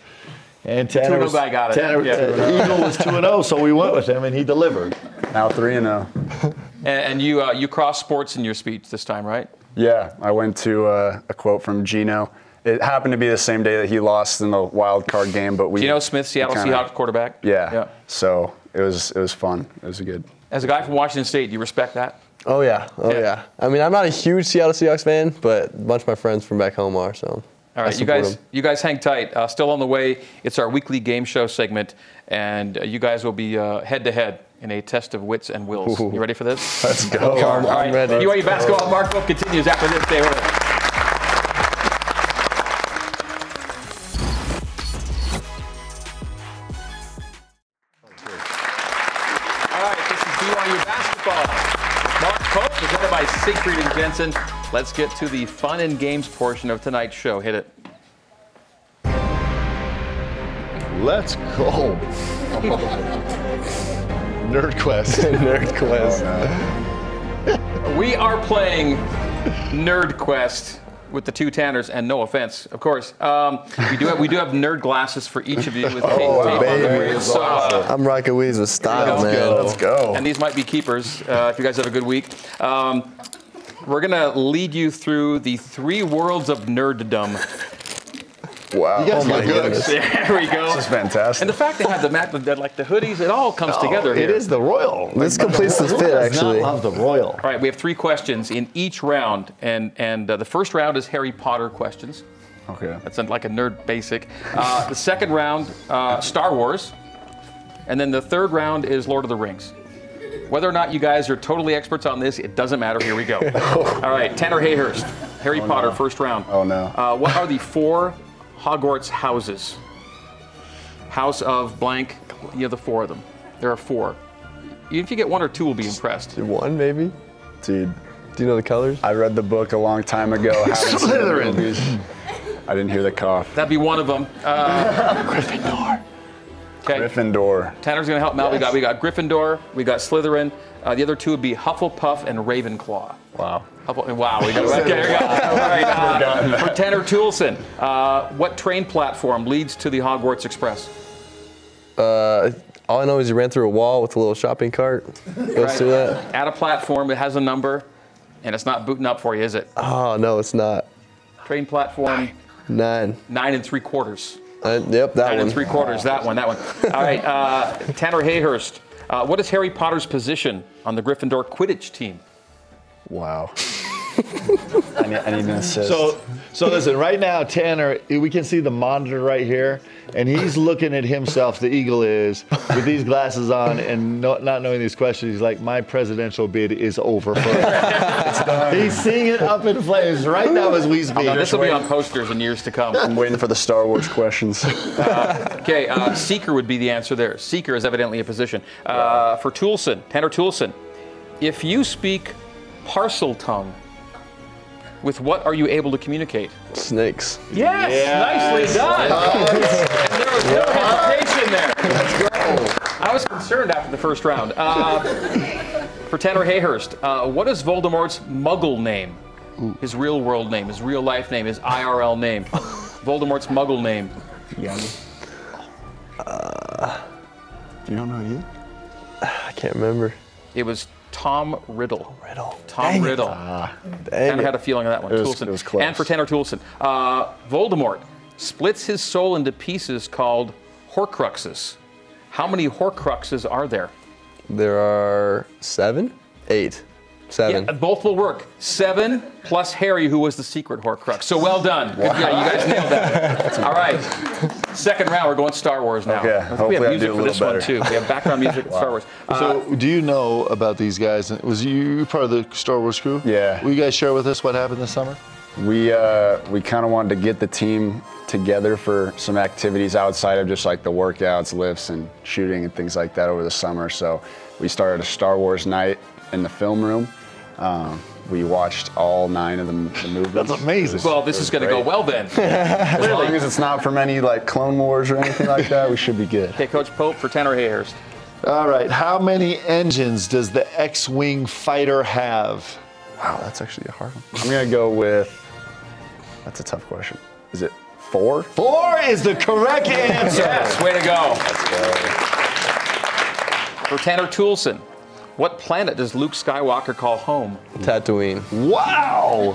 And Tanner, was, guy got it. Tanner yeah. uh, Eagle was two and zero, so we went with him, and he delivered. Now three and zero. And you uh, you cross sports in your speech this time, right? Yeah, I went to uh, a quote from Geno. It happened to be the same day that he lost in the wild card game, but we. Geno Smith, Seattle kinda, Seahawks quarterback. Yeah. Yeah. So it was it was fun. It was a good. As a guy from Washington State, do you respect that? Oh yeah, oh yeah. yeah. I mean, I'm not a huge Seattle Seahawks fan, but a bunch of my friends from back home are. So all right, you guys, them. you guys hang tight. Uh, still on the way. It's our weekly game show segment, and uh, you guys will be head to head in a test of wits and wills. Ooh. You ready for this? Let's go. I'm, All right. BYU basketball. Mark Pope continues after this. Stay with us. Jensen. Let's get to the fun and games portion of tonight's show. Hit it. Let's go. Nerd Quest. Nerd Quest. Oh, we are playing Nerd Quest with the two Tanners, and no offense, of course. Um, we do have we do have nerd glasses for each of you with tape, oh, tape on them. So, uh, I'm rocking weeds with style, man. Go. Let's go. And these might be keepers uh, if you guys have a good week. Um, we're going to lead you through the three worlds of nerddom. Wow. You guys oh are good. There we go. This is fantastic. And the fact they have the mat, like the hoodies, it all comes oh, together here. It is the royal. This like, completes the, the fit, actually. I love the royal. All right, we have three questions in each round, and and uh, the first round is Harry Potter questions. Okay. That's like a nerd basic. Uh, the second round, uh, Star Wars, and then the third round is Lord of the Rings. Whether or not you guys are totally experts on this, it doesn't matter. Here we go. All right, Tanner Hayhurst, Harry oh, Potter, no. first round. Oh no. Uh, what are the four Hogwarts houses? House of blank. You have the four of them. There are four. Even if you get one or two, we'll be impressed. One maybe. Dude, do you know the colors? I read the book a long time ago. Slytherin. I didn't hear the cough. That'd be one of them. Uh, Gryffindor. Okay. Gryffindor. Tanner's going to help me out. Yes. We got we got Gryffindor. We got Slytherin. Uh, the other two would be Hufflepuff and Ravenclaw. Wow. Huffle, wow. We got okay, there we go. All right. Uh, for Tanner Toolson, uh, what train platform leads to the Hogwarts Express? Uh, all I know is you ran through a wall with a little shopping cart. Goes right. through that. At a platform, it has a number, and it's not booting up for you, is it? Oh no, it's not. Train platform. Nine. Nine and three quarters. Uh, yep, that Nine one. and three quarters. That one. That one. All right. Uh, Tanner Hayhurst. Uh, what is Harry Potter's position on the Gryffindor Quidditch team? Wow. I, need, I need an assist. So, so listen. Right now, Tanner, we can see the monitor right here, and he's looking at himself. The eagle is with these glasses on and no, not knowing these questions. He's like, "My presidential bid is over." for he's seeing it up in flames right now as we speak. This will be on posters in years to come. I'm waiting for the Star Wars questions. Uh, okay, uh, seeker would be the answer there. Seeker is evidently a position. Uh, for Toolson, Tanner Toolson, if you speak Parseltongue with what are you able to communicate? Snakes. Yes, yes. nicely done. and there was no hesitation there. Let's go. I was concerned after the first round. Uh, for Tanner Hayhurst, uh, what is Voldemort's Muggle name? His real world name, his real life name, his IRL name, Voldemort's Muggle name. You don't know you? I can't remember. It was Tom Riddle. Riddle. Tom Dang it. Riddle. Dang Kind of had a feeling on that one. It was- it was close. And for Tanner Toolson, uh, Voldemort splits his soul into pieces called Horcruxes. How many Horcruxes are there? There are seven, eight, seven. Yeah, both will work. Seven plus Harry, who was the secret Horcrux. So well done. Good, yeah, you guys nailed that. All right. Second round, we're going Star Wars now. Okay, we hopefully have I music do a for little this one too. We have background music for Star Wars. Uh, So, do you know about these guys? Was you part of the Star Wars crew? Yeah. Will you guys share with us what happened this summer? We uh, we kind of wanted to get the team together for some activities outside of just like the workouts, lifts, and shooting and things like that over the summer. So we started a Star Wars night in the film room. Um, we watched all nine of the, the movies. That's amazing. well, this is going to go well then. As long as it's not from any like Clone Wars or anything like that, we should be good. Okay, Coach Pope for Tanner Hayhurst. All right. How many engines does the X-wing fighter have? Wow, that's actually a hard one. I'm gonna go with. That's a tough question. Is it four? Four is the correct answer. Yes, way to go. Let's go. For Tanner Toolson, what planet does Luke Skywalker call home? Tatooine. Wow.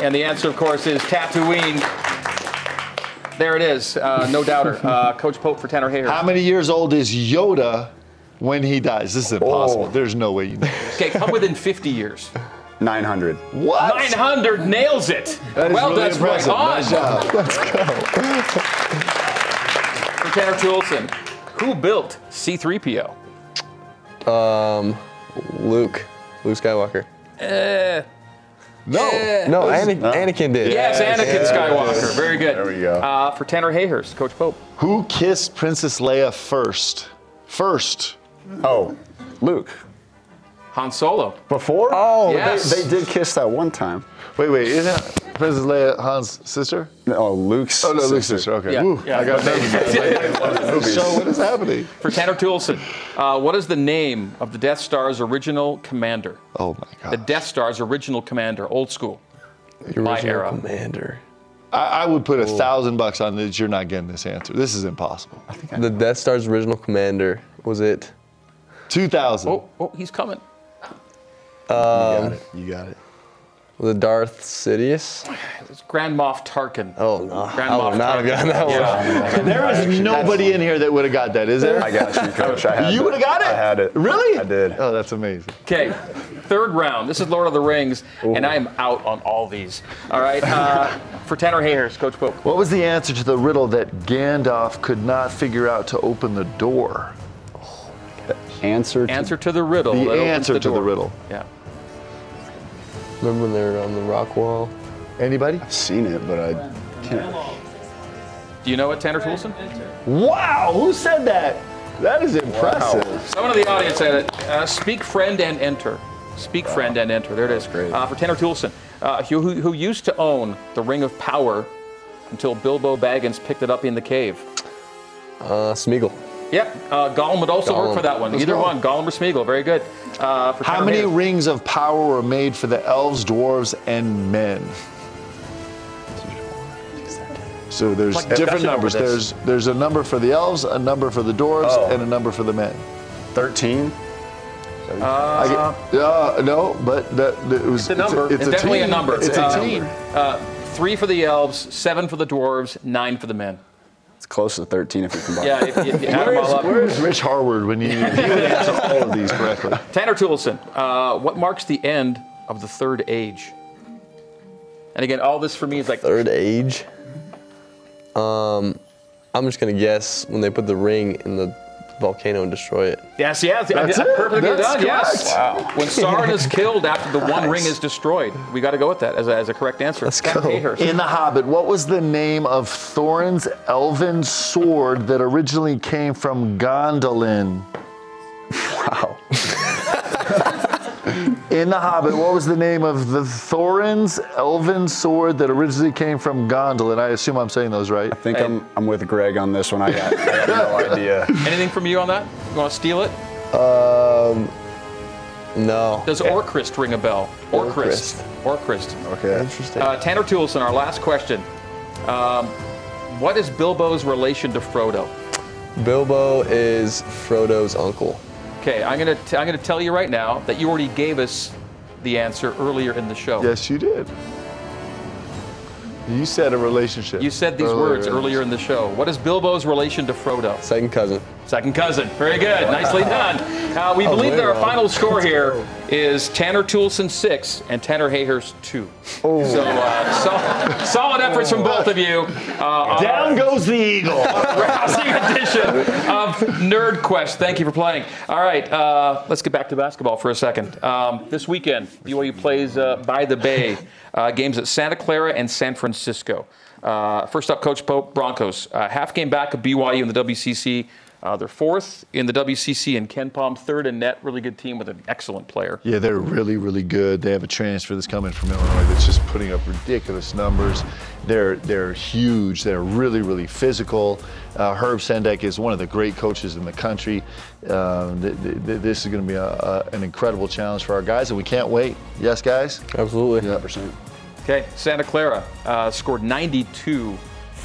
And the answer, of course, is Tatooine. There it is, uh, no doubter. Uh, Coach Pope for Tanner Hayhurst. How many years old is Yoda when he dies? This is impossible. Oh. There's no way you know. Okay, come within 50 years. 900. What? 900 nails it. That is well really done, impressive. Roy Nice Hahn. job. Let's go. For Tanner Toolson, who built C3PO? Um, Luke. Luke Skywalker. Uh, No. No, Ana- Anakin did. yes, Anakin Skywalker. Very good. There we go. Uh, for Tanner Hayhurst, Coach Pope. Who kissed Princess Leia first? First. Oh, Luke. Han Solo. Before? Oh, Yes. They, they did kiss that one time. Wait, wait. Isn't Princess Leia Han's sister? Oh, Luke's. Oh no, Luke's sister. Okay. Yeah, Woo, yeah. I got nervous. so what is happening? For Tanner Toolson, uh, what is the name of the Death Star's original commander? Oh my God. The Death Star's original commander, old school. The My original era. commander. I, I would put a thousand bucks on that you're not getting this answer. This is impossible. The Death Star's original commander was it? Two thousand. Oh, oh, he's coming. you got it. You got it. Was it Darth Sidious? It's Grand Moff Tarkin. Oh no, Grand I Moff would not have Tarkin. gotten that one. Yeah. There is nobody in here that would have got that, is there? I got you, coach. I had You would have got it. I had it. Really? I did. Oh, that's amazing. Okay, third round. This is Lord of the Rings, and I am out on all these. All right, uh, for Tanner Hayhurst, Coach Pope. What was the answer to the riddle that Gandalf could not figure out to open the door? Answer. To, Answer to the riddle. The that opens answer to the riddle. Yeah. Remember when they were on the rock wall? Anybody? I've seen it, but I can't. Do you know what Tanner Toolson? Wow, who said that? That is impressive. Someone in the audience said it. Uh, speak friend and enter. Speak friend and enter. There it is. great. Uh, for Tanner Toolson, uh, who, who, who used to own the Ring of Power until Bilbo Baggins picked it up in the cave. Uh, Smeagol. Yep, uh, Gollum would also work for that one. Let's Either go. one, Gollum or Smeagol. Very good. Uh, for How many Hayhurst. rings of power were made for the elves, dwarves, and men? So there's Like different numbers. There's there's a number for the elves, a number for the dwarves, Oh. and a number for the men. Thirteen. I get, uh, no, but that, that it was It's a number. It's, a definitely team. a number. It's a Uh, team. Uh, three for the elves, seven for the dwarves, nine for the men. It's close to thirteen if you combine. Yeah, if, if you add them Where's, all up. where's Rich Harward when you he would answer all of these correctly? Tanner Toolson, uh, what marks the end of the third age? And again, all this for me is like Third age. Um, I'm just gonna guess when they put the ring in the volcano and destroy it. Yes, yes, That's I- it. perfectly That's done. Yes. Wow. When Sauron is killed after the one ring is destroyed, we got to go with that as a, as a correct answer. Let's Tanner go. Hayhurst. In The Hobbit, what was the name of Thorin's elven sword that originally came from Gondolin? Wow. In The Hobbit, what was the name of the Thorin's elven sword that originally came from Gondolin? I assume I'm saying those right. I think I'm I'm with Greg on this one. I got, I got no idea. Anything from you on that? You want to steal it? Um, No. Does Orcrist ring a bell? Orcrist. Orcrist. Okay. Interesting. Uh, Tanner Toolson, our last question. Um, what is Bilbo's relation to Frodo? Bilbo is Frodo's uncle. Okay, I'm gonna t- I'm gonna tell you right now that you already gave us the answer earlier in the show. Yes, you did. You said a relationship. You said these earlier words earlier in the show. What is Bilbo's relation to Frodo? Second cousin. Second cousin. Very good. Nicely done. Uh, we believe that our final score here is Tanner Toolson six and Tanner Hayhurst two. Oh. So uh, sol- solid efforts from both of you. Uh, Down goes the eagle. rousing edition of Nerd Quest. Thank you for playing. All right, uh, let's get back to basketball for a second. Um, this weekend, BYU plays uh, by the Bay. Uh, games at Santa Clara and San Francisco. Uh, first up, Coach Pope, Broncos. Uh, half game back of BYU in the WCC. Uh, they're fourth in the WCC, and KenPom third in net. Really good team with an excellent player. Yeah, they're really, really good. They have a transfer that's coming from Illinois that's just putting up ridiculous numbers. They're they're huge. They're really, really physical. Uh, Herb Sendek is one of the great coaches in the country. Um, th- th- th- this is going to be a, a, an incredible challenge for our guys, and we can't wait. Yes, guys. Absolutely. Yeah. Okay, Santa Clara uh, scored 92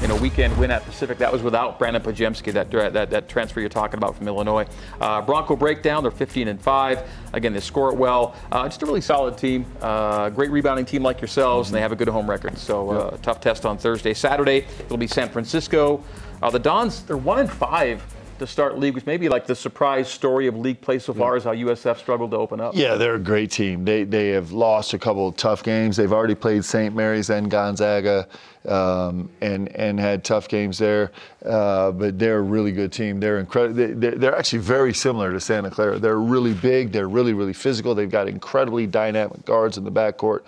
in a weekend win at Pacific. That was without Brandon Podziemski, that, that, that transfer you're talking about from Illinois. Uh, Bronco breakdown, they're 15 and 5. Again, they score it well. Uh, just a really solid team. Uh, great rebounding team like yourselves, and they have a good home record. So, uh, tough test on Thursday. Saturday, it'll be San Francisco. Uh, the Dons, they're 1 and 5 to start league, which may be like the surprise story of league play so far is how USF struggled to open up. Yeah, they're a great team. They they have lost a couple of tough games. They've already played St. Mary's and Gonzaga, um, and and had tough games there. Uh, but they're a really good team. They're incredible. They, they're, actually very similar to Santa Clara. They're really big. They're really really physical. They've got incredibly dynamic guards in the backcourt.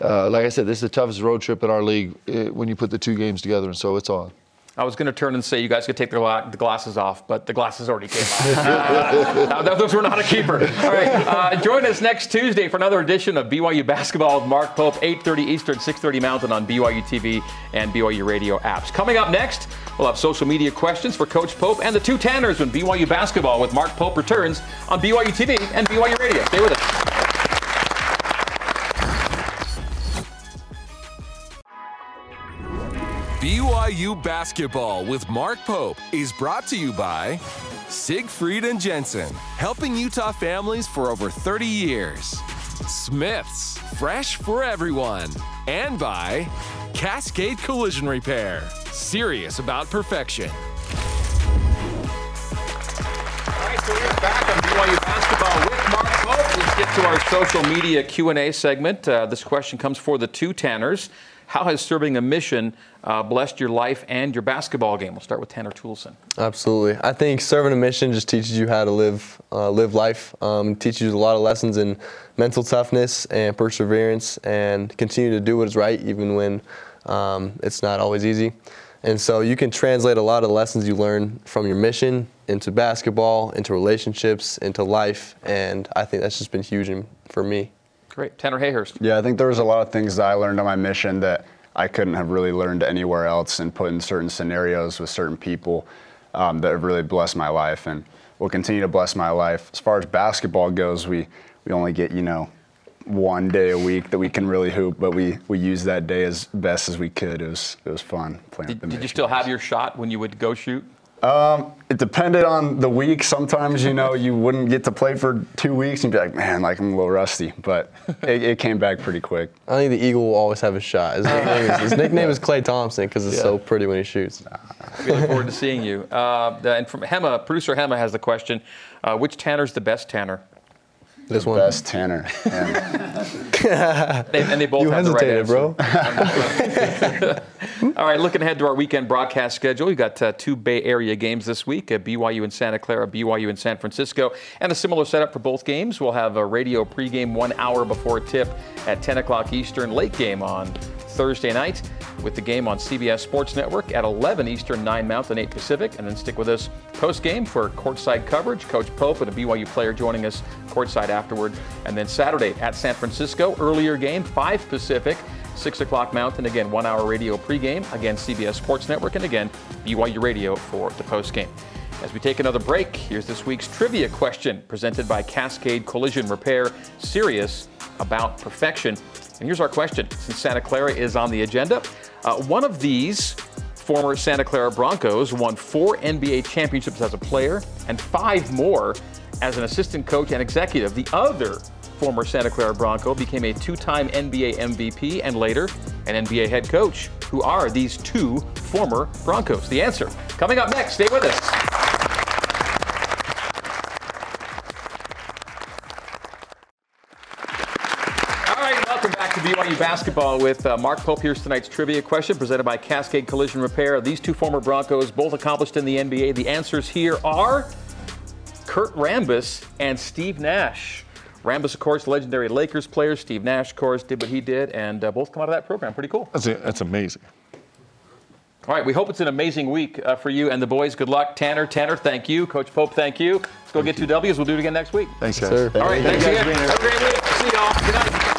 Uh, like I said, this is the toughest road trip in our league uh, when you put the two games together, and so it's on. I was going to turn and say you guys could take the, gla- the glasses off, but the glasses already came off. Uh, those were not a keeper. All right, uh, join us next Tuesday for another edition of BYU Basketball with Mark Pope, 8:30 Eastern, 6:30 Mountain on BYU TV and BYU Radio apps. Coming up next, we'll have social media questions for Coach Pope and the two Tanners when BYU Basketball with Mark Pope returns on BYU TV and BYU Radio. Stay with us. BYU Basketball with Mark Pope is brought to you by Siegfried and Jensen, helping Utah families for over 30 years. Smith's, fresh for everyone. And by Cascade Collision Repair, serious about perfection. All right, so we're back on BYU basketball with Mark Pope. Let's get to our social media Q&A segment. Uh, this question comes for the two Tanners. How has serving a mission uh, blessed your life and your basketball game? We'll start with Tanner Toolson. Absolutely. I think serving a mission just teaches you how to live uh, live life. Um, teaches you a lot of lessons in mental toughness and perseverance, and continue to do what is right even when um, it's not always easy. And so you can translate a lot of the lessons you learn from your mission into basketball, into relationships, into life, and I think that's just been huge for me. Great. Tanner Hayhurst. Yeah, I think there was a lot of things that I learned on my mission that I couldn't have really learned anywhere else and put in certain scenarios with certain people um, that have really blessed my life and will continue to bless my life. As far as basketball goes, we, we only get, you know, one day a week that we can really hoop, but we, we used that day as best as we could. It was, it was fun playing Did, the did you still have your shot when you would go shoot? Um, it depended on the week. Sometimes, you know, you wouldn't get to play for two weeks and be like, man, like I'm a little rusty. But it, it came back pretty quick. I think the Eagle will always have a shot. His nickname is, his nickname is Klay Thompson because it's so pretty when he shoots. We look forward to seeing you. Uh, and from Hema, producer Hema has the question: uh, Which Tanner's the best Tanner? This one. Best Tanner. And They, and they both You have the right hesitated, bro. All right, looking ahead to our weekend broadcast schedule, we've got uh, two Bay Area games this week uh, BYU in Santa Clara, BYU in San Francisco. And a similar setup for both games. We'll have a radio pregame one hour before tip at 10 o'clock Eastern, late game on Thursday night, with the game on CBS Sports Network at 11 Eastern, 9 Mountain, 8 Pacific. And then stick with us post game for courtside coverage. Coach Pope and a BYU player joining us courtside afterward. And then Saturday at San Francisco, earlier game, 5 Pacific. 6 o'clock Mountain. Again, one hour radio pregame. Again, CBS Sports Network. And again, BYU Radio for the postgame. As we take another break, here's this week's trivia question presented by Cascade Collision Repair, serious about perfection. And here's our question since Santa Clara is on the agenda. Uh, one of these former Santa Clara Broncos won four NBA championships as a player and five more as an assistant coach and executive. The other former Santa Clara Bronco became a two time NBA MVP and later an NBA head coach. Who are these two former Broncos? The answer coming up next. Stay with us. BYU basketball with uh, Mark Pope. Here's tonight's trivia question presented by Cascade Collision Repair. These two former Broncos, both accomplished in the NBA. The answers here are Kurt Rambis and Steve Nash. Rambis, of course, legendary Lakers player. Steve Nash, of course, did what he did, and uh, both come out of that program. Pretty cool. That's, a, that's amazing. All right, we hope it's an amazing week uh, for you and the boys. Good luck. Tanner, Tanner, thank you. Coach Pope, thank you. Let's go thank get you. two W's. We'll do it again next week. Thanks, guys. All right, thanks again. Have a great week. See y'all. Good night.